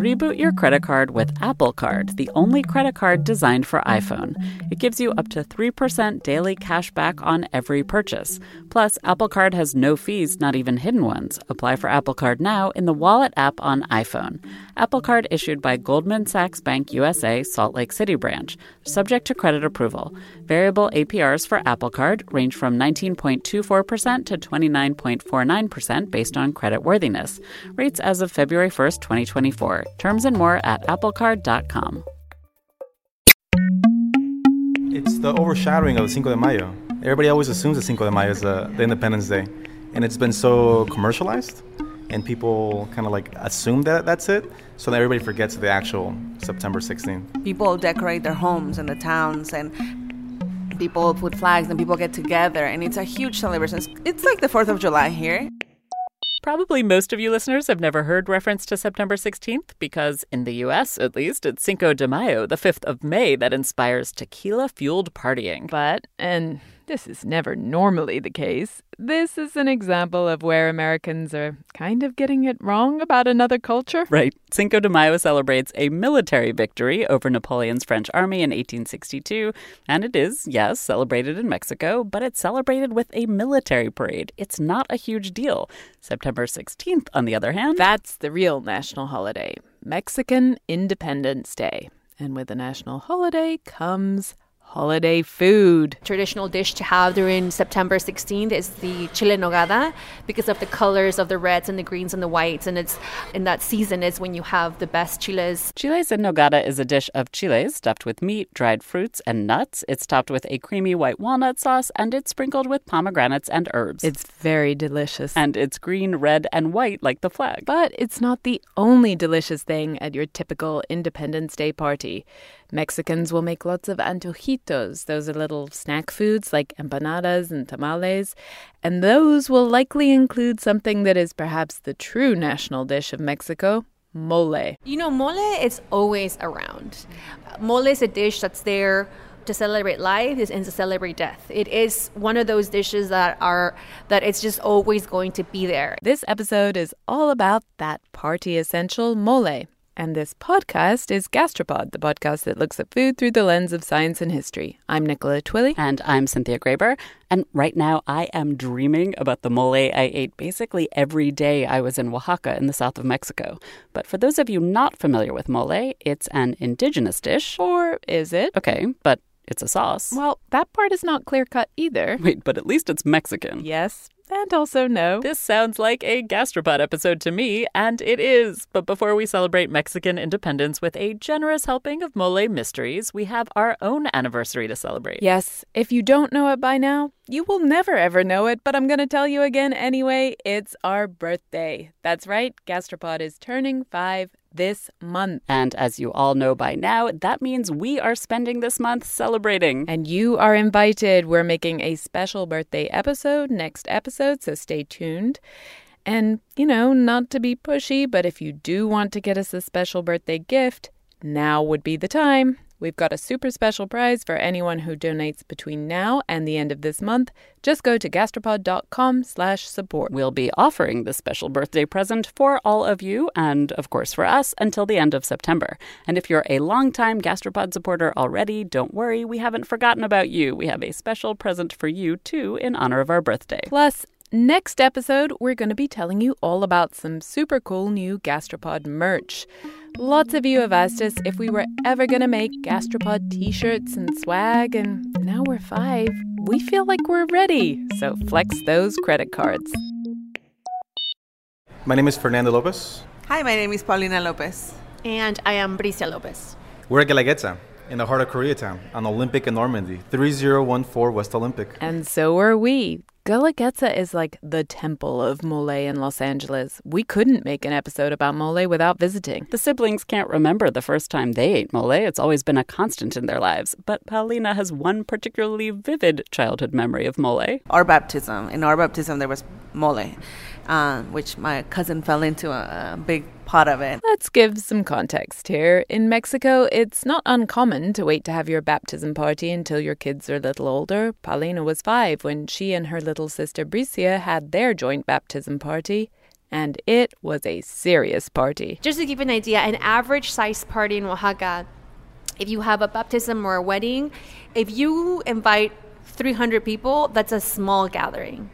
Reboot your credit card with Apple Card, the only credit card designed for iPhone. It gives you up to 3% daily cash back on every purchase. Plus, Apple Card has no fees, not even hidden ones. Apply for Apple Card now in the Wallet app on iPhone. Apple Card issued by Goldman Sachs Bank USA, Salt Lake City branch, subject to credit approval. Variable APRs for Apple Card range from 19.24% to 29.49% based on credit worthiness. Rates as of February 1st, 2024. Terms and more at applecard.com. It's the overshadowing of the Cinco de Mayo. Everybody always assumes that Cinco de Mayo is the Independence Day, and it's been so commercialized, and people kind of like assume that that's it, so that everybody forgets the actual September 16th. People decorate their homes and the towns, and people put flags, and people get together, and it's a huge celebration. It's like the 4th of July here. Probably most of you listeners have never heard reference to September 16th because, in the US at least, it's Cinco de Mayo, the 5th of May, that inspires tequila fueled partying. But, and this is never normally the case. This is an example of where Americans are kind of getting it wrong about another culture. Right. Cinco de Mayo celebrates a military victory over Napoleon's French army in 1862, and it is, yes, celebrated in Mexico, but it's celebrated with a military parade. It's not a huge deal. September 16th, on the other hand, That's the real national holiday Mexican Independence Day. And with a national holiday comes holiday food. traditional dish to have during September 16th is the chile nogada because of the colors of the reds and the greens and the whites. And it's in that season is when you have the best chiles. Chiles en nogada is a dish of chiles stuffed with meat, dried fruits, and nuts. It's topped with a creamy white walnut sauce, and it's sprinkled with pomegranates and herbs. It's very delicious. and it's green, red, and white like the flag. But it's not the only delicious thing at your typical Independence Day party. Mexicans will make lots of antojitos. Those are little snack foods like empanadas and tamales. And those will likely include something that is perhaps the true national dish of Mexico mole. You know, mole is always around. Mole is a dish that's there to celebrate life and to celebrate death. It is one of those dishes that are that it's just always going to be there. This episode is all about that party essential mole. And this podcast is Gastropod, the podcast that looks at food through the lens of science and history. I'm Nicola Twilley. And I'm Cynthia Graber. And right now, I am dreaming about the mole I ate basically every day I was in Oaxaca in the south of Mexico. But for those of you not familiar with mole, it's an indigenous dish. Or is it? Okay, but it's a sauce. Well, that part is not clear cut either. Wait, but at least it's Mexican. Yes, and also no. This sounds like a gastropod episode to me, and it is. But before we celebrate Mexican independence with a generous helping of mole mysteries, we have our own anniversary to celebrate. Yes, if you don't know it by now, you will never ever know it, but I'm going to tell you again anyway. It's our birthday. That's right, Gastropod is turning five this month. And as you all know by now, that means we are spending this month celebrating. And you are invited. We're making a special birthday episode next episode, so stay tuned. And, you know, not to be pushy, but if you do want to get us a special birthday gift, now would be the time. We've got a super special prize for anyone who donates between now and the end of this month. Just go to gastropod.com slash support. We'll be offering this special birthday present for all of you and, of course, for us until the end of September. And if you're a longtime Gastropod supporter already, don't worry, we haven't forgotten about you. We have a special present for you, too, in honor of our birthday. Plus, next episode, we're going to be telling you all about some super cool new Gastropod merch. Lots of you have asked us if we were ever going to make Gastropod t shirts and swag, and now we're five. We feel like we're ready, so flex those credit cards. My name is Fernando Lopez. Hi, my name is Paulina Lopez. And I am Bricia Lopez. We're at Guelaguetza, in the heart of Koreatown, on Olympic and Normandy, 3014 West Olympic. And so are we. Guelaguetza is like the temple of mole in Los Angeles. We couldn't make an episode about mole without visiting. The siblings can't remember the first time they ate mole. It's always been a constant in their lives. But Paulina has one particularly vivid childhood memory of mole. Our baptism. In our baptism, there was mole, uh, which my cousin fell into a, a big pot of it. Let's give some context here. In Mexico, it's not uncommon to wait to have your baptism party until your kids are a little older. Paulina was five when she and her little sister Bricia had their joint baptism party. And it was a serious party. Just to give you an idea, an average size party in Oaxaca, if you have a baptism or a wedding, if you invite 300 people, that's a small gathering.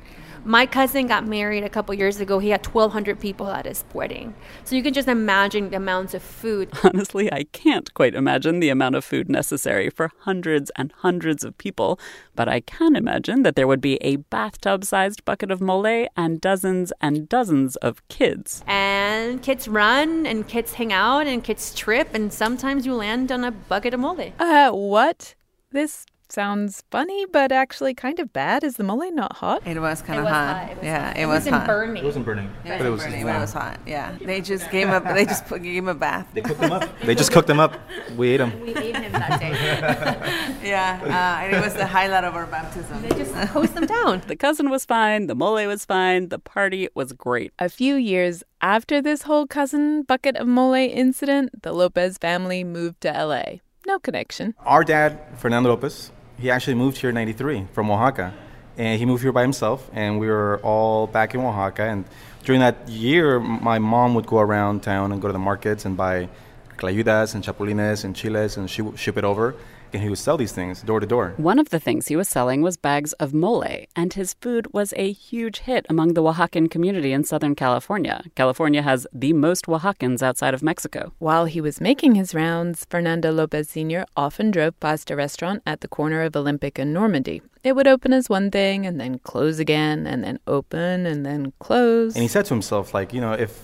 My cousin got married a couple years ago. He had 1,200 people at his wedding. So you can just imagine the amounts of food. Honestly, I can't quite imagine the amount of food necessary for hundreds and hundreds of people, but I can imagine that there would be a bathtub sized bucket of mole and dozens and dozens of kids. And kids run, and kids hang out, and kids trip, and sometimes you land on a bucket of mole. Uh, what? This sounds funny, but actually kind of bad. Is the mole not hot? It was kind of hot. hot. It was yeah, hot. it, was wasn't hot. burning. It wasn't burning, It but it was was burning, but it was hot. Yeah, they just gave him. They just put, gave him a bath. They cooked them up. They just cooked them up. We ate them. We ate him that day. Yeah, uh, and it was the highlight of our baptism. they just hose them down. The cousin was fine, the mole was fine, the party was great. A few years after this whole cousin bucket of mole incident, the Lopez family moved to LA. No connection. Our dad, Fernando Lopez, he actually moved here in 93 from Oaxaca. And he moved here by himself, and we were all back in Oaxaca. And during that year, my mom would go around town and go to the markets and buy clayudas and chapulines and chiles and she would ship it over. And he would sell these things door to door. One of the things he was selling was bags of mole, and his food was a huge hit among the Oaxacan community in Southern California. California has the most Oaxacans outside of Mexico. While he was making his rounds, Fernando Lopez Sr. often drove past a restaurant at the corner of Olympic and Normandy. It would open as one thing and then close again and then open and then close. And he said to himself, like, you know, if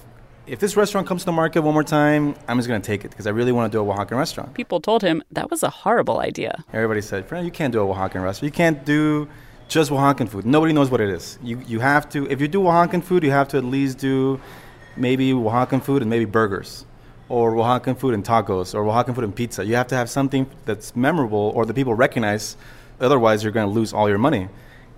if this restaurant comes to the market one more time, I'm just going to take it because I really want to do a Oaxacan restaurant. People told him that was a horrible idea. Everybody said, Fernando, you can't do a Oaxacan restaurant. You can't do just Oaxacan food. Nobody knows what it is. You, you have to, if you do Oaxacan food, you have to at least do maybe Oaxacan food and maybe burgers, or Oaxacan food and tacos, or Oaxacan food and pizza. You have to have something that's memorable or that people recognize. Otherwise, you're going to lose all your money.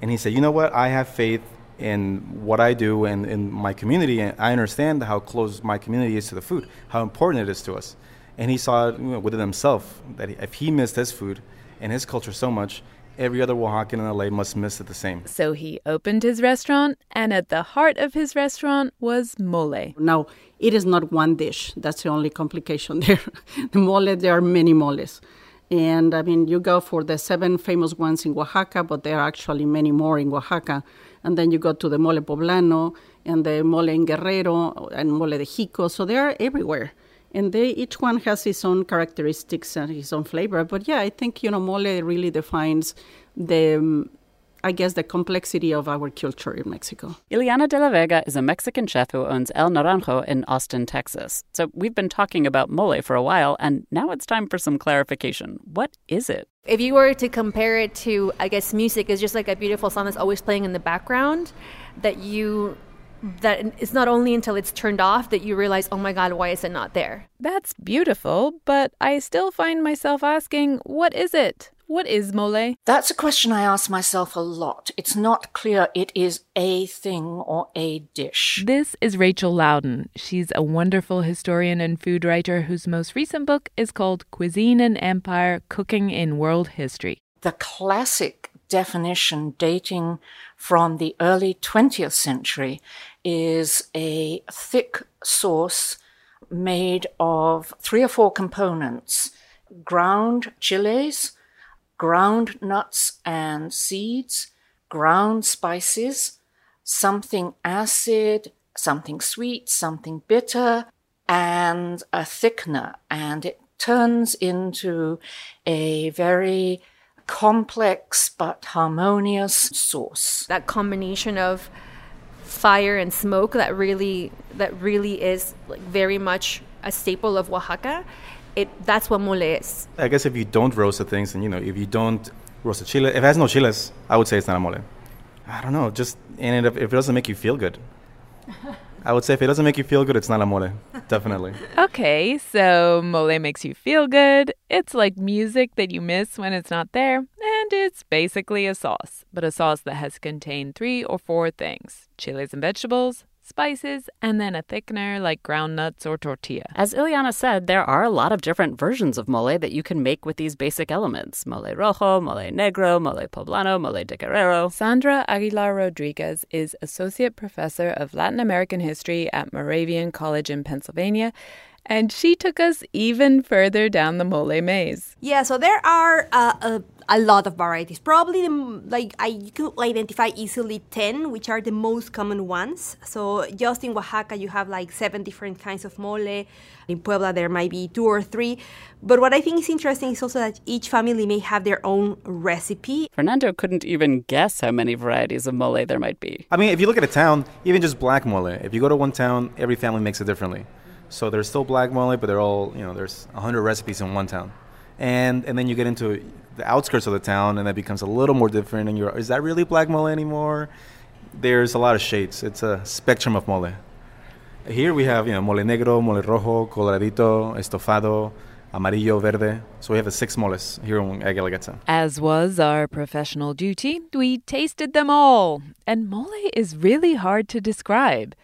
And he said, you know what? I have faith in what I do and in my community, and I understand how close my community is to the food, how important it is to us. And he saw it you know, within himself that if he missed his food and his culture so much, every other Oaxacan in LA must miss it the same. So he opened his restaurant, and at the heart of his restaurant was mole. Now, it is not one dish. That's the only complication there. the mole, there are many moles. And I mean, you go for the seven famous ones in Oaxaca, but there are actually many more in Oaxaca. And then you go to the mole poblano and the mole en Guerrero and mole de Xico. So they are everywhere. And they, each one has its own characteristics and its own flavor. But yeah, I think, you know, mole really defines the, I guess, the complexity of our culture in Mexico. Iliana de la Vega is a Mexican chef who owns El Naranjo in Austin, Texas. So we've been talking about mole for a while, and now it's time for some clarification. What is it? If you were to compare it to, I guess, music is just like a beautiful song that's always playing in the background that you that it's not only until it's turned off that you realize, oh my God, why is it not there? That's beautiful, but I still find myself asking, what is it? What is mole? That's a question I ask myself a lot. It's not clear it is a thing or a dish. This is Rachel Laudan. She's a wonderful historian and food writer whose most recent book is called Cuisine and Empire Cooking in World History. The classic definition dating from the early 20th century is a thick sauce made of three or four components ground chiles, ground nuts and seeds, ground spices, something acid, something sweet, something bitter, and a thickener. And it turns into a very complex but harmonious sauce. That combination of fire and smoke that really that really is like very much a staple of Oaxaca. It that's what mole is. I guess if you don't roast the things, and you know, if you don't roast the chile, if it has no chiles, I would say it's not a mole. I don't know, just and if, if it doesn't make you feel good, I would say if it doesn't make you feel good, it's not a mole. Definitely. Okay, so mole makes you feel good. It's like music that you miss when it's not there, and it's basically a sauce, but a sauce that has contained three or four things chilies and vegetables, spices, and then a thickener like ground nuts or tortilla. As Iliana said, there are a lot of different versions of mole that you can make with these basic elements mole rojo, mole negro, mole poblano, mole de guerrero. Sandra Aguilar Rodriguez is Associate Professor of Latin American History at Moravian College in Pennsylvania and she took us even further down the mole maze. Yeah, so there are uh, a, a, lot of varieties. Probably, the, like I you can identify easily ten, which are the most common ones. So just in Oaxaca, you have like seven different kinds of mole. In Puebla, there might be two or three. But what I think is interesting is also that each family may have their own recipe. Fernando couldn't even guess how many varieties of mole there might be. I mean, if you look at a town, even just black mole, if you go to one town, every family makes it differently. So there's still black mole, but they're all you know. There's hundred recipes in one town, and and then you get into the outskirts of the town, and that becomes a little more different. And you're, is that really black mole anymore? There's a lot of shades. It's a spectrum of mole. Here we have you know mole negro, mole rojo, coloradito, estofado, amarillo, verde. So we have the six moles here in Guelaguetza. As was our professional duty, we tasted them all. And mole is really hard to describe.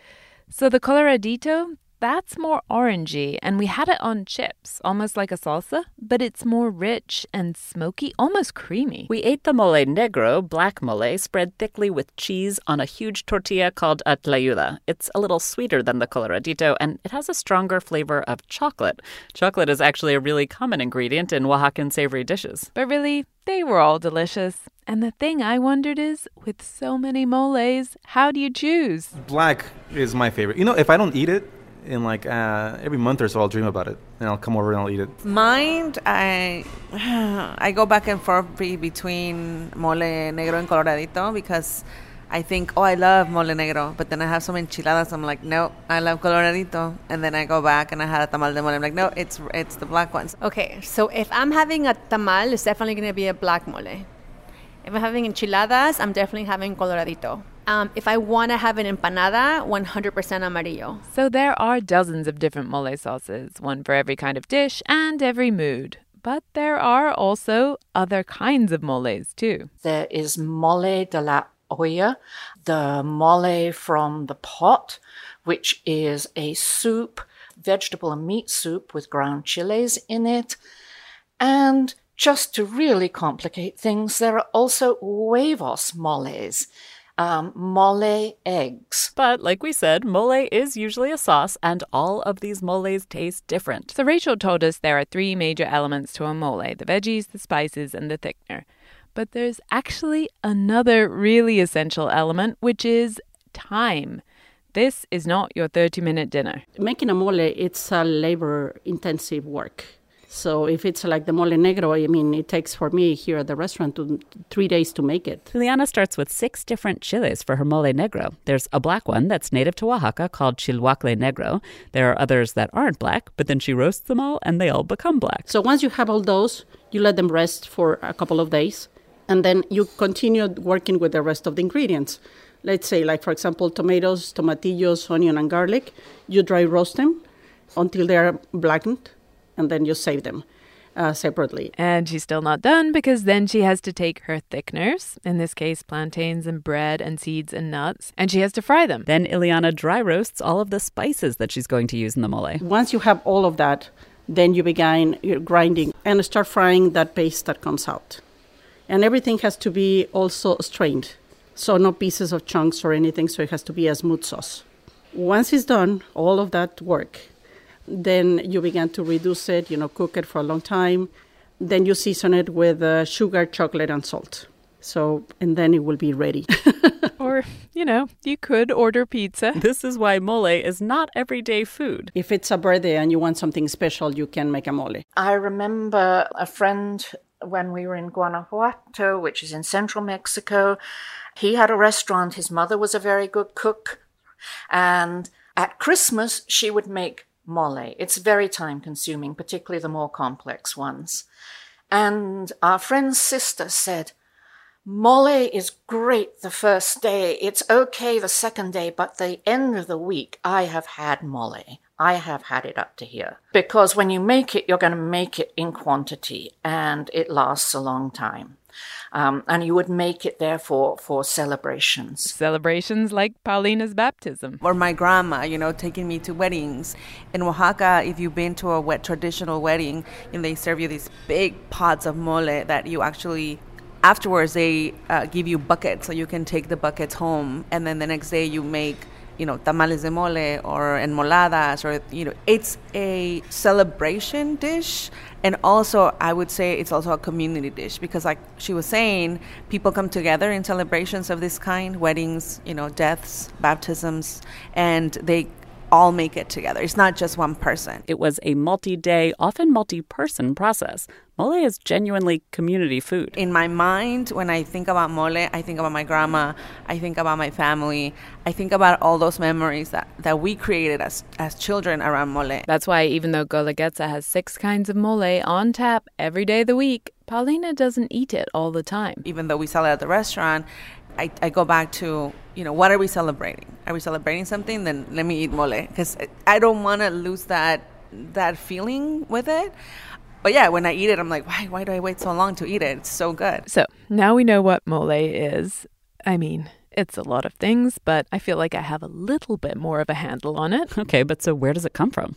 So the coloradito, that's more orangey, and we had it on chips, almost like a salsa, but it's more rich and smoky, almost creamy. We ate the mole negro, black mole, spread thickly with cheese on a huge tortilla called a tlayuda. It's a little sweeter than the coloradito, and it has a stronger flavor of chocolate. Chocolate is actually a really common ingredient in Oaxacan savory dishes. But really, they were all delicious. And the thing I wondered is, with so many moles, how do you choose? Black is my favorite. You know, if I don't eat it, in like uh, every month or so, I'll dream about it and I'll come over and I'll eat it. Mind, I I go back and forth between mole negro and coloradito because I think, oh, I love mole negro, but then I have some enchiladas. I'm like, no, I love coloradito, and then I go back and I had a tamal de mole. I'm like, no, it's it's the black ones. Okay, so if I'm having a tamal, it's definitely gonna be a black mole. If I'm having enchiladas, I'm definitely having coloradito. Um, if I want to have an empanada, 100% amarillo. So there are dozens of different mole sauces, one for every kind of dish and every mood. But there are also other kinds of moles too. There is mole de la olla, the mole from the pot, which is a soup, vegetable and meat soup with ground chiles in it. And just to really complicate things, there are also huevos moles um, mole eggs. But like we said, mole is usually a sauce, and all of these moles taste different. So Rachel told us there are three major elements to a mole the veggies, the spices, and the thickener. But there's actually another really essential element, which is time. This is not your 30 minute dinner. Making a mole, it's a labor intensive work. So if it's like the mole negro, I mean, it takes for me here at the restaurant to, three days to make it. Juliana starts with six different chiles for her mole negro. There's a black one that's native to Oaxaca called chilhuacle negro. There are others that aren't black, but then she roasts them all and they all become black. So once you have all those, you let them rest for a couple of days, and then you continue working with the rest of the ingredients. Let's say, like for example, tomatoes, tomatillos, onion, and garlic. You dry roast them until they are blackened and then you save them. Uh, separately. And she's still not done because then she has to take her thickeners, in this case, plantains and bread and seeds and nuts, and she has to fry them. Then Iliana dry roasts all of the spices that she's going to use in the mole. Once you have all of that, then you begin grinding and start frying that paste that comes out. And everything has to be also strained. So, no pieces of chunks or anything, so it has to be a smooth sauce. Once it's done, all of that work, then you begin to reduce it, you know, cook it for a long time. Then you season it with uh, sugar, chocolate, and salt. So, and then it will be ready. or, you know, you could order pizza. This is why mole is not everyday food. If it's a birthday and you want something special, you can make a mole. I remember a friend when we were in Guanajuato, which is in central Mexico. He had a restaurant. His mother was a very good cook. And at Christmas, she would make mole. It's very time consuming, particularly the more complex ones. And our friend's sister said, Mole is great the first day. It's okay the second day, but the end of the week, I have had mole. I have had it up to here. Because when you make it, you're going to make it in quantity and it lasts a long time. Um, and you would make it therefore for celebrations. Celebrations like Paulina's baptism. Or my grandma, you know, taking me to weddings. In Oaxaca, if you've been to a wet traditional wedding, and they serve you these big pots of mole that you actually afterwards they uh, give you buckets so you can take the buckets home and then the next day you make you know tamales de mole or enmoladas or you know it's a celebration dish and also i would say it's also a community dish because like she was saying people come together in celebrations of this kind weddings you know deaths baptisms and they all make it together. It's not just one person. It was a multi day, often multi person process. Mole is genuinely community food. In my mind, when I think about mole, I think about my grandma, I think about my family, I think about all those memories that, that we created as, as children around mole. That's why, even though Guelaguetza has six kinds of mole on tap every day of the week, Paulina doesn't eat it all the time. Even though we sell it at the restaurant, I, I go back to you know what are we celebrating are we celebrating something then let me eat mole because i don't want to lose that that feeling with it but yeah when i eat it i'm like why why do i wait so long to eat it? It's so good. So now we know what mole is. I mean it's a lot of things but i feel like i have a little bit more of a handle on it. Okay but so where does it come from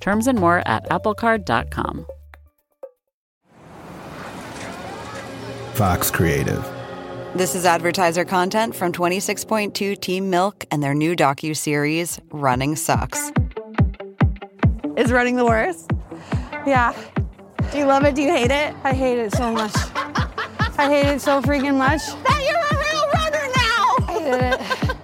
Terms and more at applecard.com. Fox Creative. This is advertiser content from 26.2 Team Milk and their new docu-series Running Sucks. Is running the worst? Yeah. Do you love it? Do you hate it? I hate it so much. I hate it so freaking much. That you're a real runner now! I hate it.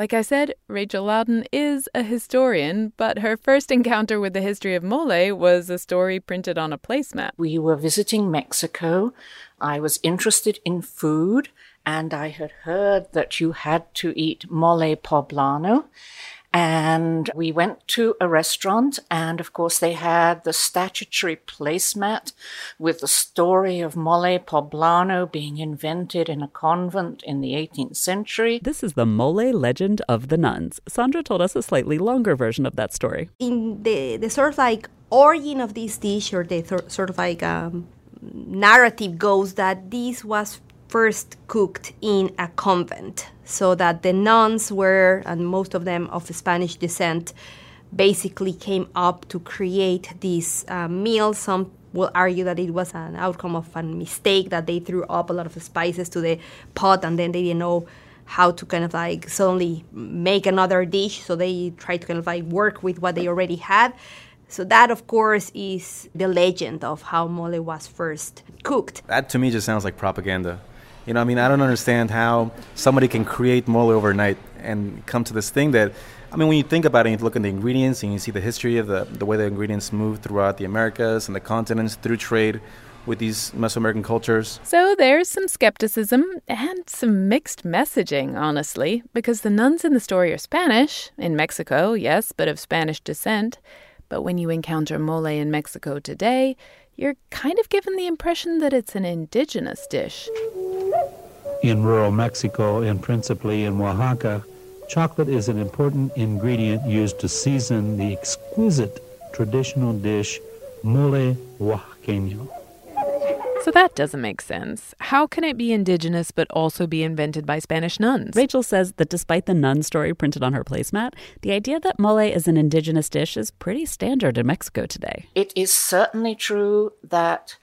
Like I said, Rachel Laudan is a historian, but her first encounter with the history of mole was a story printed on a placemat. We were visiting Mexico. I was interested in food, and I had heard that you had to eat mole poblano. And we went to a restaurant, and of course, they had the statutory placemat with the story of mole poblano being invented in a convent in the 18th century. This is the mole legend of the nuns. Sandra told us a slightly longer version of that story. In the, the sort of like origin of this dish, or the th- sort of like um, narrative goes that this was first cooked in a convent so that the nuns were, and most of them of Spanish descent, basically came up to create this uh, meal. Some will argue that it was an outcome of a mistake, that they threw up a lot of spices to the pot and then they didn't know how to kind of like suddenly make another dish. So they tried to kind of like work with what they already had. So that, of course, is the legend of how mole was first cooked. That to me just sounds like propaganda. You know, I mean, I don't understand how somebody can create mole overnight and come to this thing that, I mean, when you think about it, you look at the ingredients and you see the history of the, the way the ingredients move throughout the Americas and the continents through trade with these Mesoamerican cultures. So there's some skepticism and some mixed messaging, honestly, because the nuns in the story are Spanish, in Mexico, yes, but of Spanish descent. But when you encounter mole in Mexico today, you're kind of given the impression that it's an indigenous dish. In rural Mexico and principally in Oaxaca, chocolate is an important ingredient used to season the exquisite traditional dish mole oaxaqueño. So that doesn't make sense. How can it be indigenous but also be invented by Spanish nuns? Rachel says that despite the nun story printed on her placemat, the idea that mole is an indigenous dish is pretty standard in Mexico today. It is certainly true that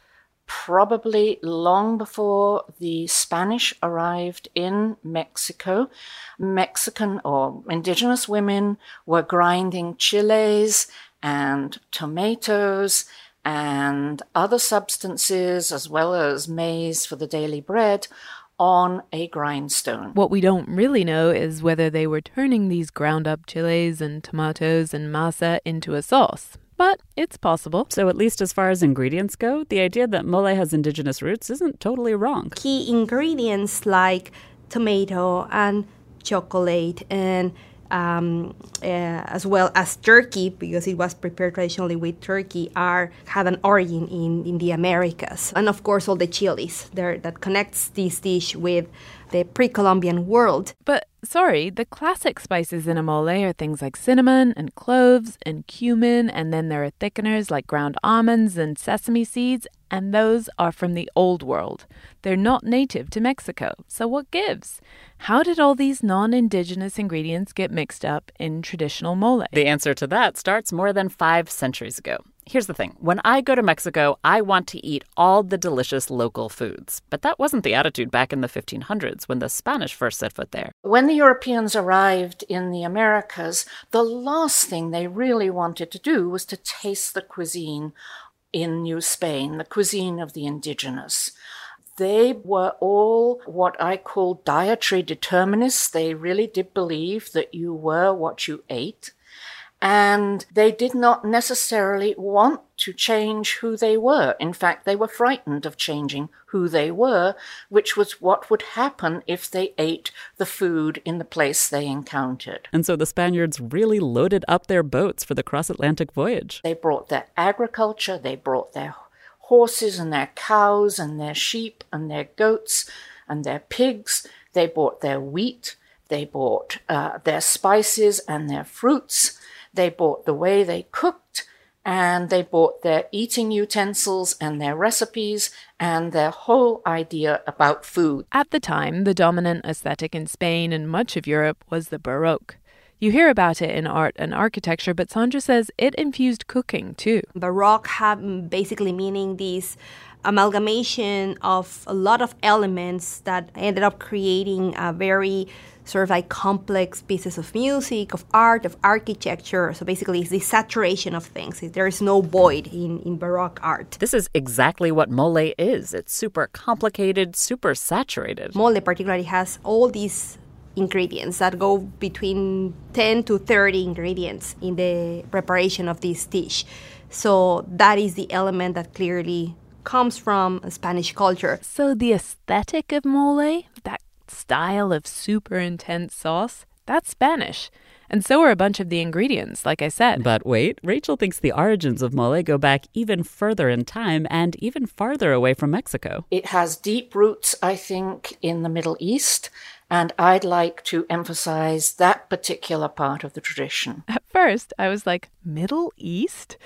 probably long before the Spanish arrived in Mexico, Mexican or indigenous women were grinding chiles and tomatoes and other substances, as well as maize for the daily bread, on a grindstone. What we don't really know is whether they were turning these ground up chiles and tomatoes and masa into a sauce. But it's possible. So, at least as far as ingredients go, the idea that mole has indigenous roots isn't totally wrong. Key ingredients like tomato and chocolate and um, uh, as well as turkey, because it was prepared traditionally with turkey, are have an origin in, in the Americas, and of course all the chilies there that connects this dish with the pre-Columbian world. But sorry, the classic spices in a mole are things like cinnamon and cloves and cumin, and then there are thickeners like ground almonds and sesame seeds, and those are from the old world. They're not native to Mexico. So what gives? How did all these non indigenous ingredients get mixed up in traditional mole? The answer to that starts more than five centuries ago. Here's the thing when I go to Mexico, I want to eat all the delicious local foods. But that wasn't the attitude back in the 1500s when the Spanish first set foot there. When the Europeans arrived in the Americas, the last thing they really wanted to do was to taste the cuisine in New Spain, the cuisine of the indigenous. They were all what I call dietary determinists. They really did believe that you were what you ate. And they did not necessarily want to change who they were. In fact, they were frightened of changing who they were, which was what would happen if they ate the food in the place they encountered. And so the Spaniards really loaded up their boats for the cross Atlantic voyage. They brought their agriculture, they brought their horses and their cows and their sheep and their goats and their pigs. They bought their wheat. They bought uh, their spices and their fruits. They bought the way they cooked and they bought their eating utensils and their recipes and their whole idea about food. At the time, the dominant aesthetic in Spain and much of Europe was the Baroque. You hear about it in art and architecture, but Sandra says it infused cooking too. Baroque have mm, basically meaning these amalgamation of a lot of elements that ended up creating a very sort of like complex pieces of music, of art, of architecture. So basically, it's the saturation of things. There is no void in, in Baroque art. This is exactly what mole is. It's super complicated, super saturated. Mole, particularly, has all these ingredients that go between 10 to 30 ingredients in the preparation of this dish. So that is the element that clearly comes from Spanish culture. So the aesthetic of mole, that style of super intense sauce, that's Spanish. And so are a bunch of the ingredients, like I said. But wait, Rachel thinks the origins of mole go back even further in time and even farther away from Mexico. It has deep roots, I think, in the Middle East. And I'd like to emphasize that particular part of the tradition. At first, I was like, Middle East?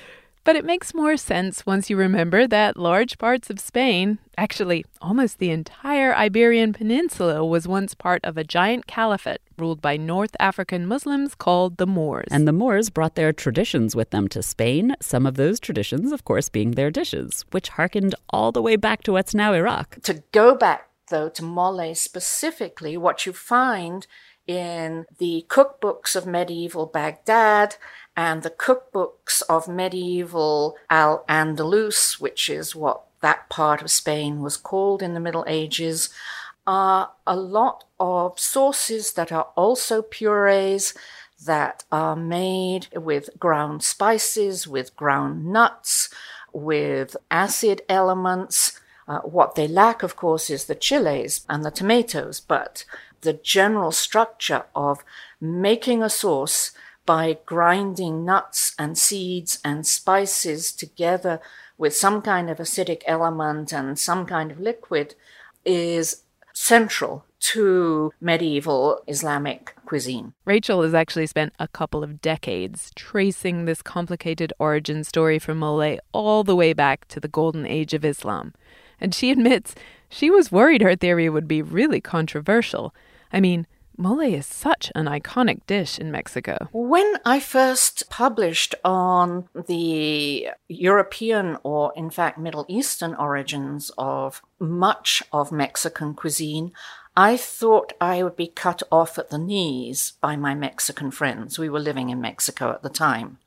But it makes more sense once you remember that large parts of Spain, actually almost the entire Iberian Peninsula, was once part of a giant caliphate ruled by North African Muslims called the Moors. And the Moors brought their traditions with them to Spain, some of those traditions, of course, being their dishes, which harkened all the way back to what's now Iraq. To go back, though, to mole specifically, what you find in the cookbooks of medieval Baghdad and the cookbooks of medieval Al Andalus, which is what that part of Spain was called in the Middle Ages, are a lot of sauces that are also purees that are made with ground spices, with ground nuts, with acid elements. Uh, what they lack, of course, is the chiles and the tomatoes, but the general structure of making a sauce by grinding nuts and seeds and spices together with some kind of acidic element and some kind of liquid is central to medieval Islamic cuisine. Rachel has actually spent a couple of decades tracing this complicated origin story for mole all the way back to the golden age of Islam. And she admits she was worried her theory would be really controversial. I mean, Mole is such an iconic dish in Mexico. When I first published on the European or, in fact, Middle Eastern origins of much of Mexican cuisine, I thought I would be cut off at the knees by my Mexican friends. We were living in Mexico at the time.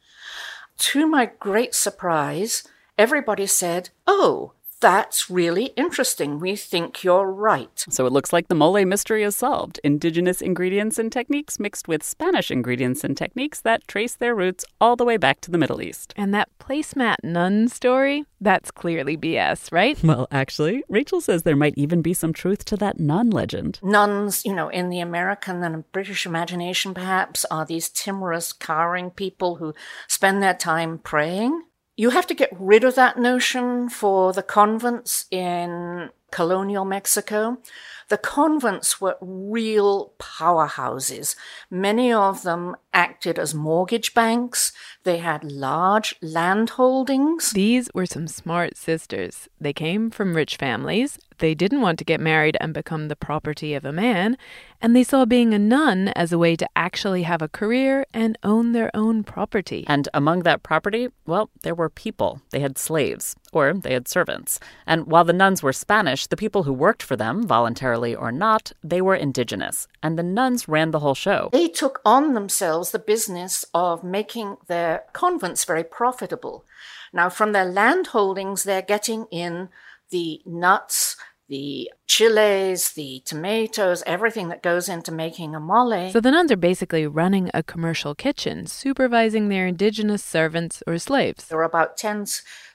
To my great surprise, everybody said, Oh, that's really interesting. We think you're right. So it looks like the mole mystery is solved. Indigenous ingredients and techniques mixed with Spanish ingredients and techniques that trace their roots all the way back to the Middle East. And that placemat nun story, that's clearly BS, right? Well, actually, Rachel says there might even be some truth to that nun legend. Nuns, you know, in the American and British imagination, perhaps, are these timorous, cowering people who spend their time praying. You have to get rid of that notion for the convents in colonial Mexico. The convents were real powerhouses. Many of them acted as mortgage banks. They had large land holdings. These were some smart sisters. They came from rich families. They didn't want to get married and become the property of a man, and they saw being a nun as a way to actually have a career and own their own property. And among that property, well, there were people. They had slaves, or they had servants. And while the nuns were Spanish, the people who worked for them, voluntarily or not, they were indigenous. And the nuns ran the whole show. They took on themselves the business of making their convents very profitable. Now, from their land holdings, they're getting in the nuts, the chiles, the tomatoes, everything that goes into making a mole. So the nuns are basically running a commercial kitchen, supervising their indigenous servants or slaves. There are about 10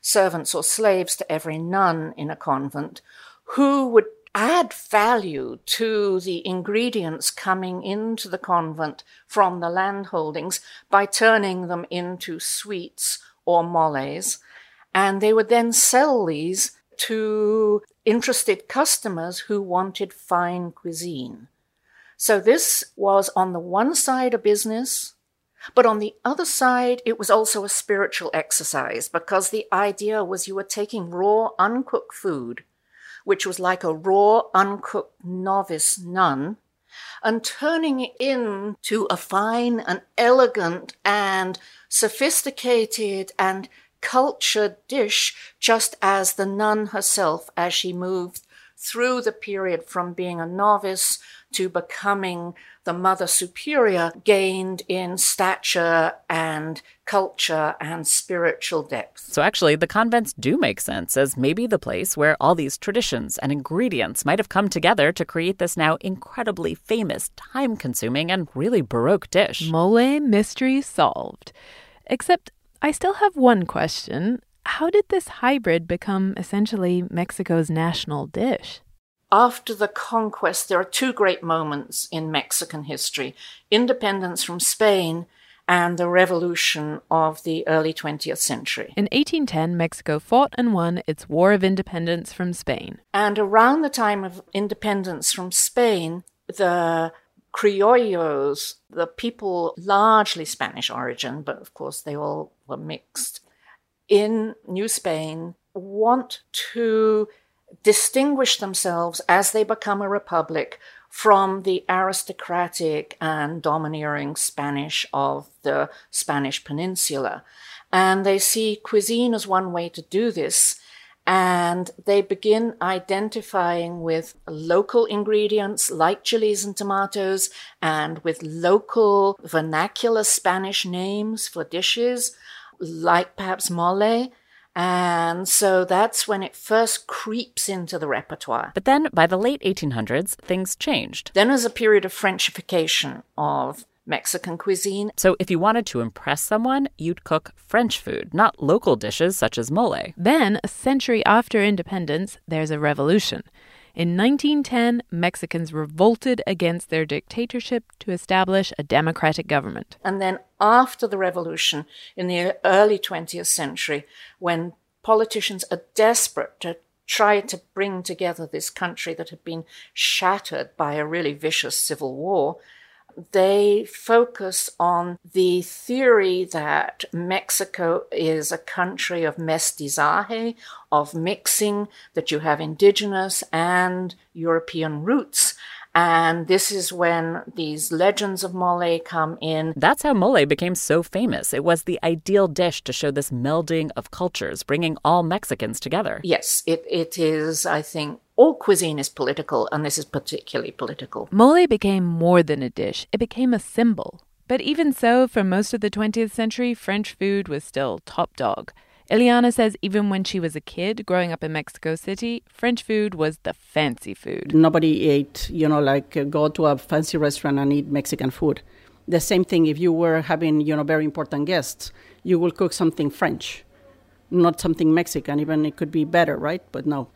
servants or slaves to every nun in a convent who would add value to the ingredients coming into the convent from the landholdings by turning them into sweets or moles. And they would then sell these to interested customers who wanted fine cuisine. So this was on the one side a business, but on the other side, it was also a spiritual exercise because the idea was you were taking raw, uncooked food, which was like a raw, uncooked novice nun, and turning it into a fine and elegant and sophisticated and cultured dish, just as the nun herself, as she moved through the period from being a novice to becoming the mother superior, gained in stature and culture and spiritual depth. So, actually, the convents do make sense as maybe the place where all these traditions and ingredients might have come together to create this now incredibly famous, time consuming, and really Baroque dish. Mole mystery solved. Except I still have one question. How did this hybrid become essentially Mexico's national dish? After the conquest, there are two great moments in Mexican history independence from Spain and the revolution of the early 20th century. In 1810, Mexico fought and won its War of Independence from Spain. And around the time of independence from Spain, the criollos, the people largely Spanish origin, but of course they all were mixed, in New Spain want to distinguish themselves as they become a republic from the aristocratic and domineering Spanish of the Spanish peninsula. And they see cuisine as one way to do this. And they begin identifying with local ingredients like chilies and tomatoes and with local vernacular Spanish names for dishes like perhaps mole. And so that's when it first creeps into the repertoire. But then by the late 1800s, things changed. Then there's a period of Frenchification of Mexican cuisine. So if you wanted to impress someone, you'd cook French food, not local dishes such as mole. Then, a century after independence, there's a revolution. In 1910, Mexicans revolted against their dictatorship to establish a democratic government. And then after the revolution in the early 20th century, when politicians are desperate to try to bring together this country that had been shattered by a really vicious civil war, they focus on the theory that Mexico is a country of mestizaje, of mixing, that you have indigenous and European roots. And this is when these legends of mole come in. That's how mole became so famous. It was the ideal dish to show this melding of cultures, bringing all Mexicans together. Yes, it, it is, I think, all cuisine is political, and this is particularly political. Mole became more than a dish, it became a symbol. But even so, for most of the 20th century, French food was still top dog. Iliana says even when she was a kid growing up in Mexico City, French food was the fancy food. Nobody ate, you know, like uh, go to a fancy restaurant and eat Mexican food. The same thing if you were having, you know, very important guests, you will cook something French, not something Mexican. Even it could be better, right? But no,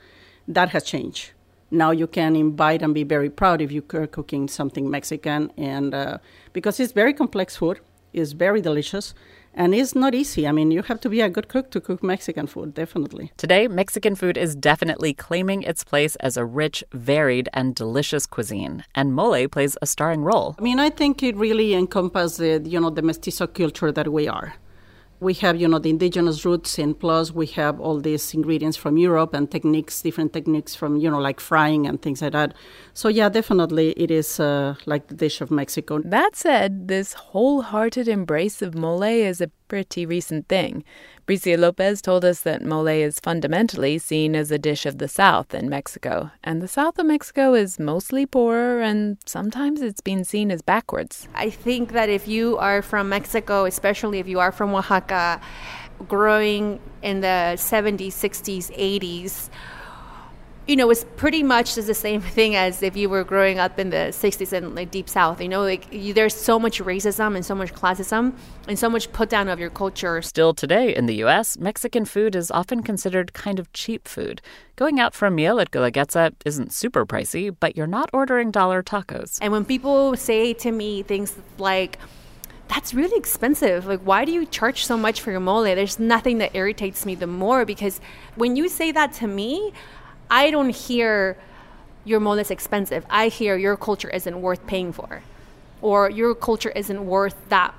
that has changed. Now you can invite and be very proud if you are cooking something Mexican, and uh, because it's very complex food, it's very delicious and it's not easy. I mean, you have to be a good cook to cook Mexican food, definitely. Today, Mexican food is definitely claiming its place as a rich, varied, and delicious cuisine, and mole plays a starring role. I mean, I think it really encompasses, you know, the mestizo culture that we are we have you know the indigenous roots and plus we have all these ingredients from europe and techniques different techniques from you know like frying and things like that. So yeah definitely it is uh, like the dish of mexico. That said this wholehearted embrace of mole is a pretty recent thing Bricia Lopez told us that mole is fundamentally seen as a dish of the South in Mexico, and the South of Mexico is mostly poorer, and sometimes it's been seen as backwards. I think that if you are from Mexico, especially if you are from Oaxaca, growing in the 70s, 60s, 80s, you know, it's pretty much the same thing as if you were growing up in the 60s and like deep south. You know, like you, there's so much racism and so much classism and so much put down of your culture. Still today in the U.S., Mexican food is often considered kind of cheap food. Going out for a meal at Guelaguetza isn't super pricey, but you're not ordering dollar tacos. And when people say to me things like, that's really expensive. Like, why do you charge so much for your mole? There's nothing that irritates me the more because when you say that to me, I don't hear your mole is expensive. I hear your culture isn't worth paying for, or your culture isn't worth that.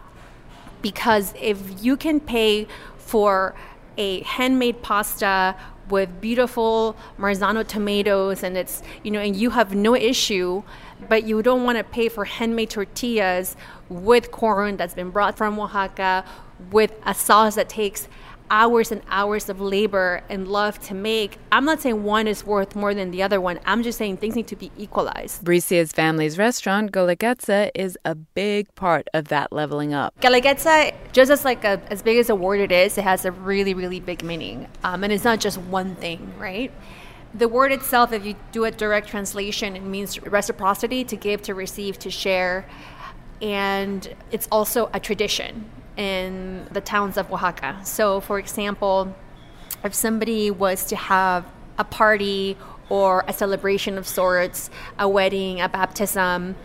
Because if you can pay for a handmade pasta with beautiful Marzano tomatoes and it's, you know, and you have no issue, but you don't want to pay for handmade tortillas with corn that's been brought from Oaxaca with a sauce that takes hours and hours of labor and love to make. I'm not saying one is worth more than the other one. I'm just saying things need to be equalized. Bricia's family's restaurant, Guelaguetza, is a big part of that leveling up. Guelaguetza, just as like a, as big as a word it is, it has a really, really big meaning. Um, and it's not just one thing, right? The word itself, if you do a direct translation, it means reciprocity, to give, to receive, to share. And it's also a tradition in the towns of Oaxaca. So, for example, if somebody was to have a party or a celebration of sorts, a wedding, a baptism,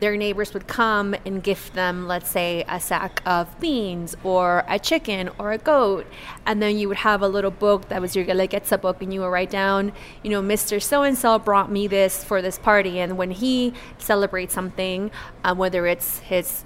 their neighbors would come and gift them, let's say, a sack of beans or a chicken or a goat. And then you would have a little book that was your Guelaguetza book, and you would write down, you know, Mr. So and so brought me this for this party. And when he celebrates something, um, whether it's his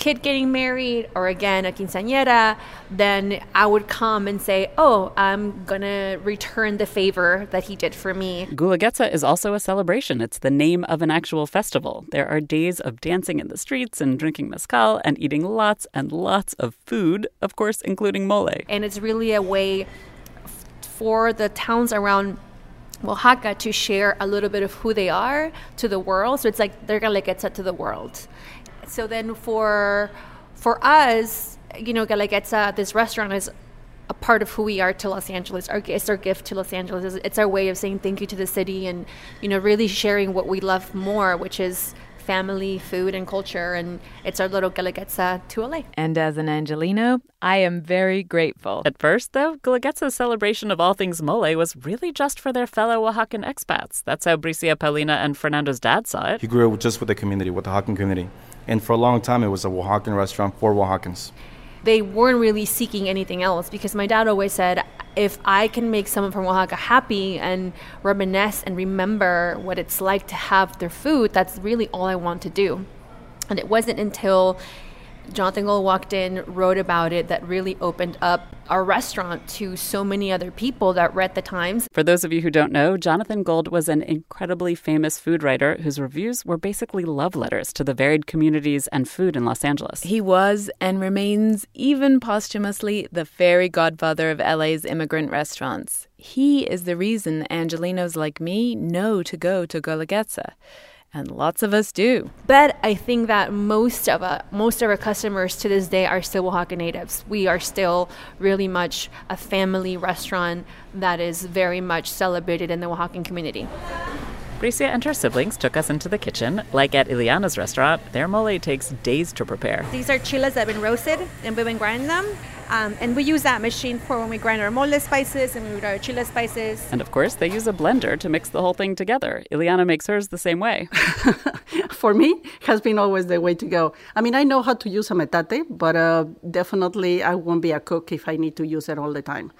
kid getting married or again a quinceañera, then I would come and say, "Oh, I'm gonna return the favor that he did for me." Guelaguetza is also a celebration. It's the name of an actual festival. There are days of dancing in the streets and drinking mezcal and eating lots and lots of food, of course, including mole. And it's really a way f- for the towns around Oaxaca to share a little bit of who they are to the world. So it's like they're gonna get set to the world so then for for us, you know, Guelaguetza, uh, this restaurant is a part of who we are to Los Angeles. Our, it's our gift to Los Angeles. It's our way of saying thank you to the city and, you know, really sharing what we love more, which is family food and culture, and it's our little Guelaguetza tuole. And as an Angelino, I am very grateful. At first, though, Guelaguetza's celebration of all things mole was really just for their fellow Oaxacan expats. That's how Bricia, Paulina, and Fernando's dad saw it. He grew up just with the community, with the Oaxacan community. And for a long time, it was a Oaxacan restaurant for Oaxacans. They weren't really seeking anything else because my dad always said, if I can make someone from Oaxaca happy and reminisce and remember what it's like to have their food, that's really all I want to do. And it wasn't until Jonathan Gold walked in, wrote about it, that really opened up our restaurant to so many other people that read the Times. For those of you who don't know, Jonathan Gold was an incredibly famous food writer whose reviews were basically love letters to the varied communities and food in Los Angeles. He was and remains, even posthumously, the fairy godfather of LA's immigrant restaurants. He is the reason Angelinos like me know to go to Guelaguetza and lots of us do. But I think that most of uh, most of our customers to this day are still Oaxaca natives. We are still really much a family restaurant that is very much celebrated in the Oaxacan community. Bricia and her siblings took us into the kitchen. Like at Iliana's restaurant, their mole takes days to prepare. These are chiles that have been roasted and we've been grinding them. Um, and we use that machine for when we grind our mole spices and we grind our chile spices. And of course, they use a blender to mix the whole thing together. Iliana makes hers the same way. for me, has been always the way to go. I mean, I know how to use a metate, but uh, definitely I won't be a cook if I need to use it all the time.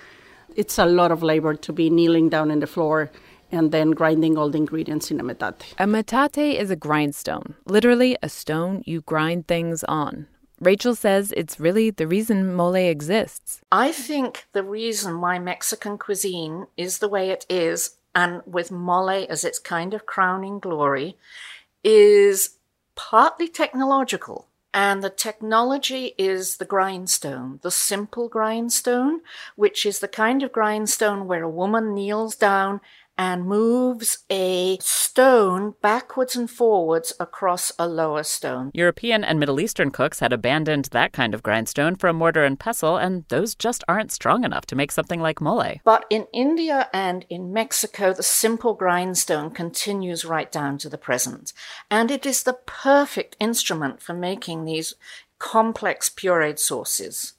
It's a lot of labor to be kneeling down in the floor and then grinding all the ingredients in a metate. A metate is a grindstone, literally a stone you grind things on. Rachel says it's really the reason mole exists. I think the reason why Mexican cuisine is the way it is, and with mole as its kind of crowning glory, is partly technological. And the technology is the grindstone, the simple grindstone, which is the kind of grindstone where a woman kneels down and moves a stone backwards and forwards across a lower stone. European and Middle Eastern cooks had abandoned that kind of grindstone for a mortar and pestle, and those just aren't strong enough to make something like mole. But in India and in Mexico, the simple grindstone continues right down to the present. And it is the perfect instrument for making these complex pureed sauces.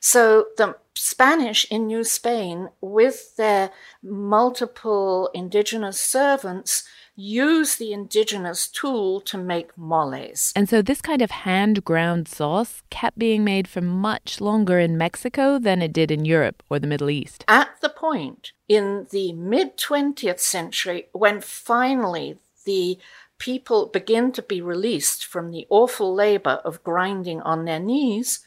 So the Spanish in New Spain, with their multiple indigenous servants, use the indigenous tool to make moles. And so this kind of hand ground sauce kept being made for much longer in Mexico than it did in Europe or the Middle East. At the point in the mid 20th century when finally the people begin to be released from the awful labor of grinding on their knees,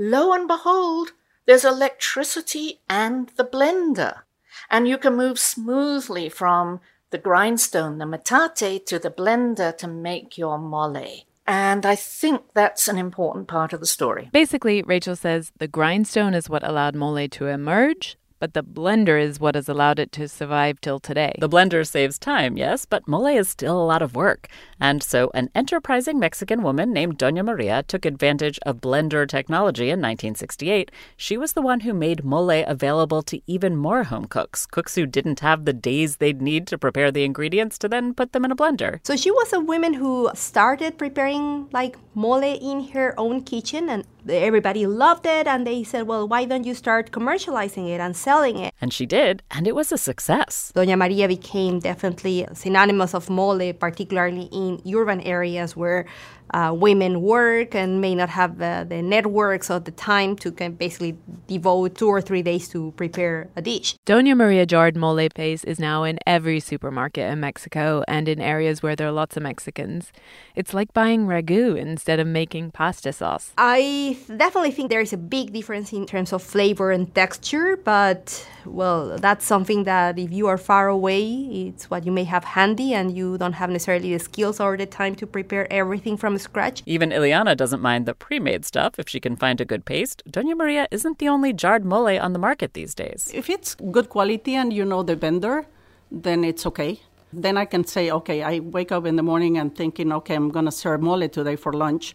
lo and behold, there's electricity and the blender. And you can move smoothly from the grindstone, the metate, to the blender to make your mole. And I think that's an important part of the story. Basically, Rachel says the grindstone is what allowed mole to emerge, but the blender is what has allowed it to survive till today. The blender saves time, yes, but mole is still a lot of work. And so an enterprising Mexican woman named Doña Maria took advantage of blender technology in 1968. She was the one who made mole available to even more home cooks, cooks who didn't have the days they'd need to prepare the ingredients to then put them in a blender. So she was a woman who started preparing like mole in her own kitchen and everybody loved it and they said, well, why don't you start commercializing it and selling it? And she did, and it was a success. Doña Maria became definitely synonymous of mole, particularly in urban areas where uh, women work and may not have uh, the networks or the time to can basically devote two or three days to prepare a dish. Doña Maria jarred mole paste is now in every supermarket in Mexico and in areas where there are lots of Mexicans. It's like buying ragu instead of making pasta sauce. I definitely think there is a big difference in terms of flavor and texture, but well, that's something that if you are far away, it's what you may have handy and you don't have necessarily the skills or the time to prepare everything from scratch. Even Iliana doesn't mind the pre made stuff if she can find a good paste. Doña Maria isn't the only jarred mole on the market these days. If it's good quality and you know the vendor, then it's okay. Then I can say, okay, I wake up in the morning and thinking, okay, I'm going to serve mole today for lunch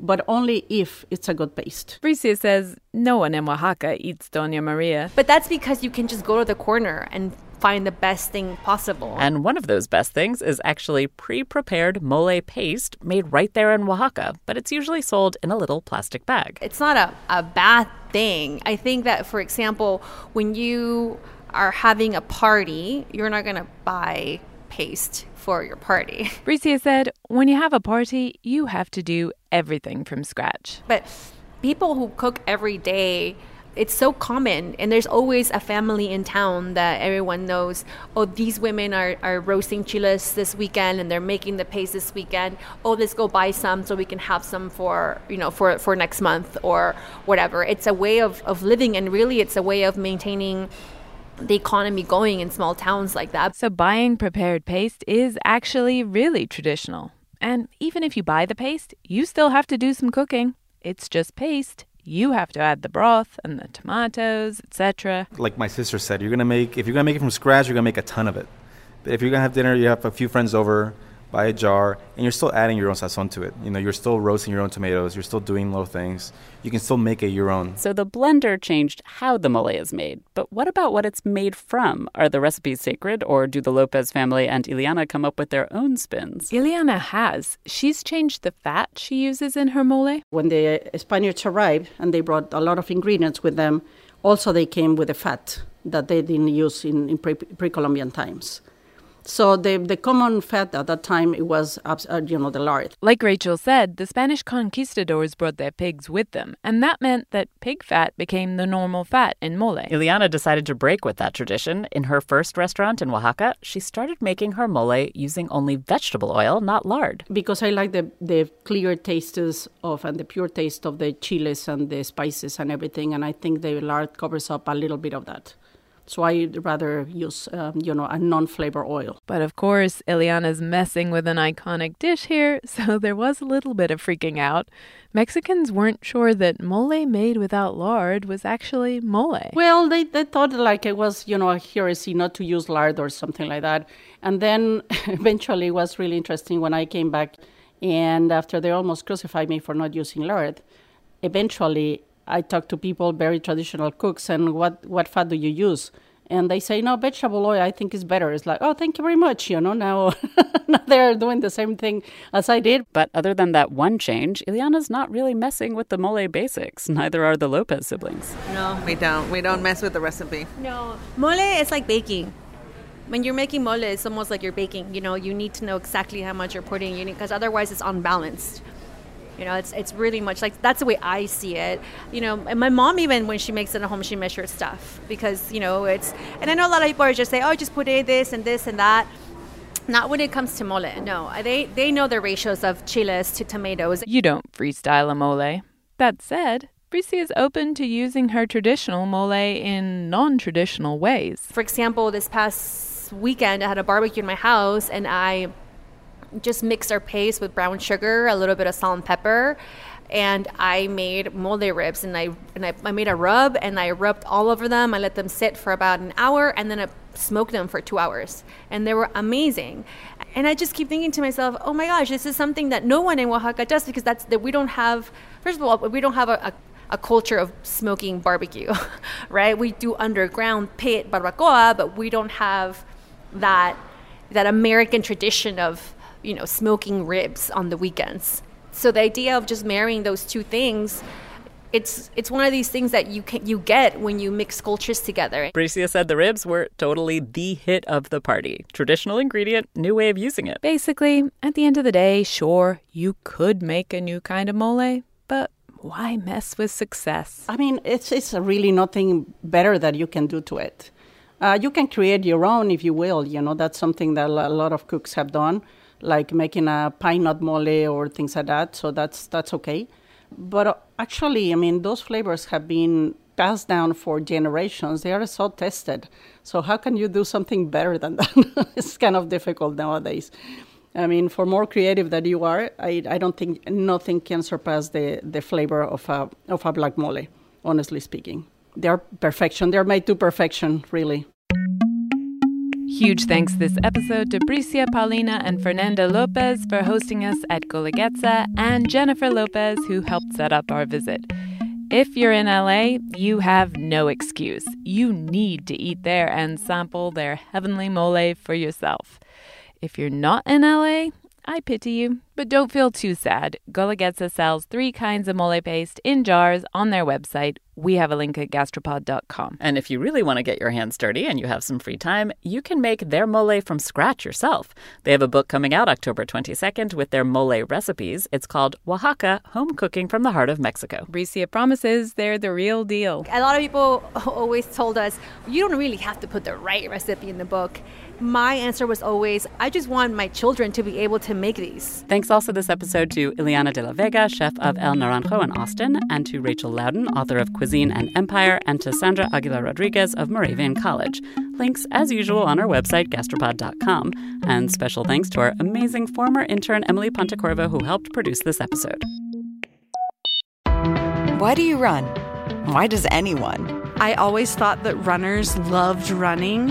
but only if it's a good paste. Bricia says no one in Oaxaca eats Doña Maria. But that's because you can just go to the corner and find the best thing possible. And one of those best things is actually pre prepared mole paste made right there in Oaxaca, but it's usually sold in a little plastic bag. It's not a, a bad thing. I think that, for example, when you are having a party, you're not going to buy paste for your party. Bricia said, when you have a party, you have to do everything from scratch. But people who cook every day, it's so common and there's always a family in town that everyone knows oh these women are, are roasting chiles this weekend and they're making the paste this weekend oh let's go buy some so we can have some for you know for for next month or whatever it's a way of, of living and really it's a way of maintaining the economy going in small towns like that So buying prepared paste is actually really traditional. And even if you buy the paste, you still have to do some cooking. It's just paste. You have to add the broth and the tomatoes, etc. Like my sister said, you're gonna make if you're gonna make it from scratch, you're gonna make a ton of it. But if you're gonna have dinner, you have a few friends over, buy a jar, and you're still adding your own sazon to it. You know, you're still roasting your own tomatoes. You're still doing little things. You can still make it your own. So the blender changed how the mole is made. But what about what it's made from? Are the recipes sacred, or do the Lopez family and Iliana come up with their own spins? Iliana has. She's changed the fat she uses in her mole. When the Spaniards arrived and they brought a lot of ingredients with them, also they came with a fat that they didn't use in, in pre- pre-Columbian times. So the, the common fat at that time it was uh, you know the lard. Like Rachel said, the Spanish conquistadors brought their pigs with them, and that meant that pig fat became the normal fat in mole. Iliana decided to break with that tradition. In her first restaurant in Oaxaca, she started making her mole using only vegetable oil, not lard. Because I like the, the clear tastes of and the pure taste of the chiles and the spices and everything, and I think the lard covers up a little bit of that. So I'd rather use, um, you know, a non-flavor oil. But of course, Iliana's messing with an iconic dish here, so there was a little bit of freaking out. Mexicans weren't sure that mole made without lard was actually mole. Well, they, they thought like it was, you know, a heresy not to use lard or something like that. And then eventually it was really interesting when I came back and after they almost crucified me for not using lard, eventually I talk to people, very traditional cooks, and what, what fat do you use? And they say, no, vegetable oil, I think is better. It's like, oh, thank you very much. You know, now, now they're doing the same thing as I did. But other than that one change, Iliana's not really messing with the mole basics. Neither are the Lopez siblings. No, we don't. We don't mess with the recipe. No. Mole is like baking. When you're making mole, it's almost like you're baking. You know, you need to know exactly how much you're putting in because otherwise it's unbalanced. You know, it's it's really much like that's the way I see it. You know, and my mom even when she makes it at home, she measures stuff because you know it's. And I know a lot of people are just say, oh, just put in this and this and that. Not when it comes to mole. No, they they know the ratios of chiles to tomatoes. You don't freestyle a mole. That said, Bricia is open to using her traditional mole in non-traditional ways. For example, this past weekend I had a barbecue in my house and I just mixed our paste with brown sugar, a little bit of salt and pepper, and I made mole ribs and I and I, I made a rub and I rubbed all over them. I let them sit for about an hour and then I smoked them for two hours and they were amazing. And I just keep thinking to myself, oh my gosh, this is something that no one in Oaxaca does because that's that we don't have. First of all, we don't have a, a a culture of smoking barbecue, right? We do underground pit barbacoa, but we don't have that that American tradition of you know smoking ribs on the weekends. So the idea of just marrying those two things, it's it's one of these things that you can you get when you mix cultures together. Bricia said the ribs were totally the hit of the party. Traditional ingredient, new way of using it. Basically, at the end of the day, sure, you could make a new kind of mole, but why mess with success? I mean, it's it's really nothing better that you can do to it. Uh, you can create your own if you will. You know, that's something that a lot of cooks have done, like making a pine nut mole or things like that. So that's that's okay. But uh, actually, I mean, those flavors have been passed down for generations. They are so tested. So how can you do something better than that? it's kind of difficult nowadays. I mean, for more creative that you are, I, I don't think nothing can surpass the, the flavor of a of a black mole. Honestly speaking, they're perfection. They're made to perfection, really. Huge thanks this episode to Bricia Paulina and Fernanda Lopez for hosting us at Guelaguetza and Jennifer Lopez, who helped set up our visit. If you're in LA, you have no excuse. You need to eat there and sample their heavenly mole for yourself. If you're not in LA, I pity you, but don't feel too sad. Guelaguetza sells three kinds of mole paste in jars on their website. We have a link at gastropod.com. And if you really want to get your hands dirty and you have some free time, you can make their mole from scratch yourself. They have a book coming out October 22nd with their mole recipes. It's called Oaxaca Home Cooking from the Heart of Mexico. Bricia promises they're the real deal. A lot of people always told us, you don't really have to put the right recipe in the book. My answer was always, I just want my children to be able to make these. Thanks also this episode to Iliana de la Vega, chef of El Naranjo in Austin, and to Rachel Laudan, author of Cuisine and Empire, and to Sandra Aguilar Rodriguez of Moravian College. Links, as usual, on our website, gastropod.com. And special thanks to our amazing former intern, Emily Pontecorvo, who helped produce this episode. Why do you run? Why does anyone? I always thought that runners loved running,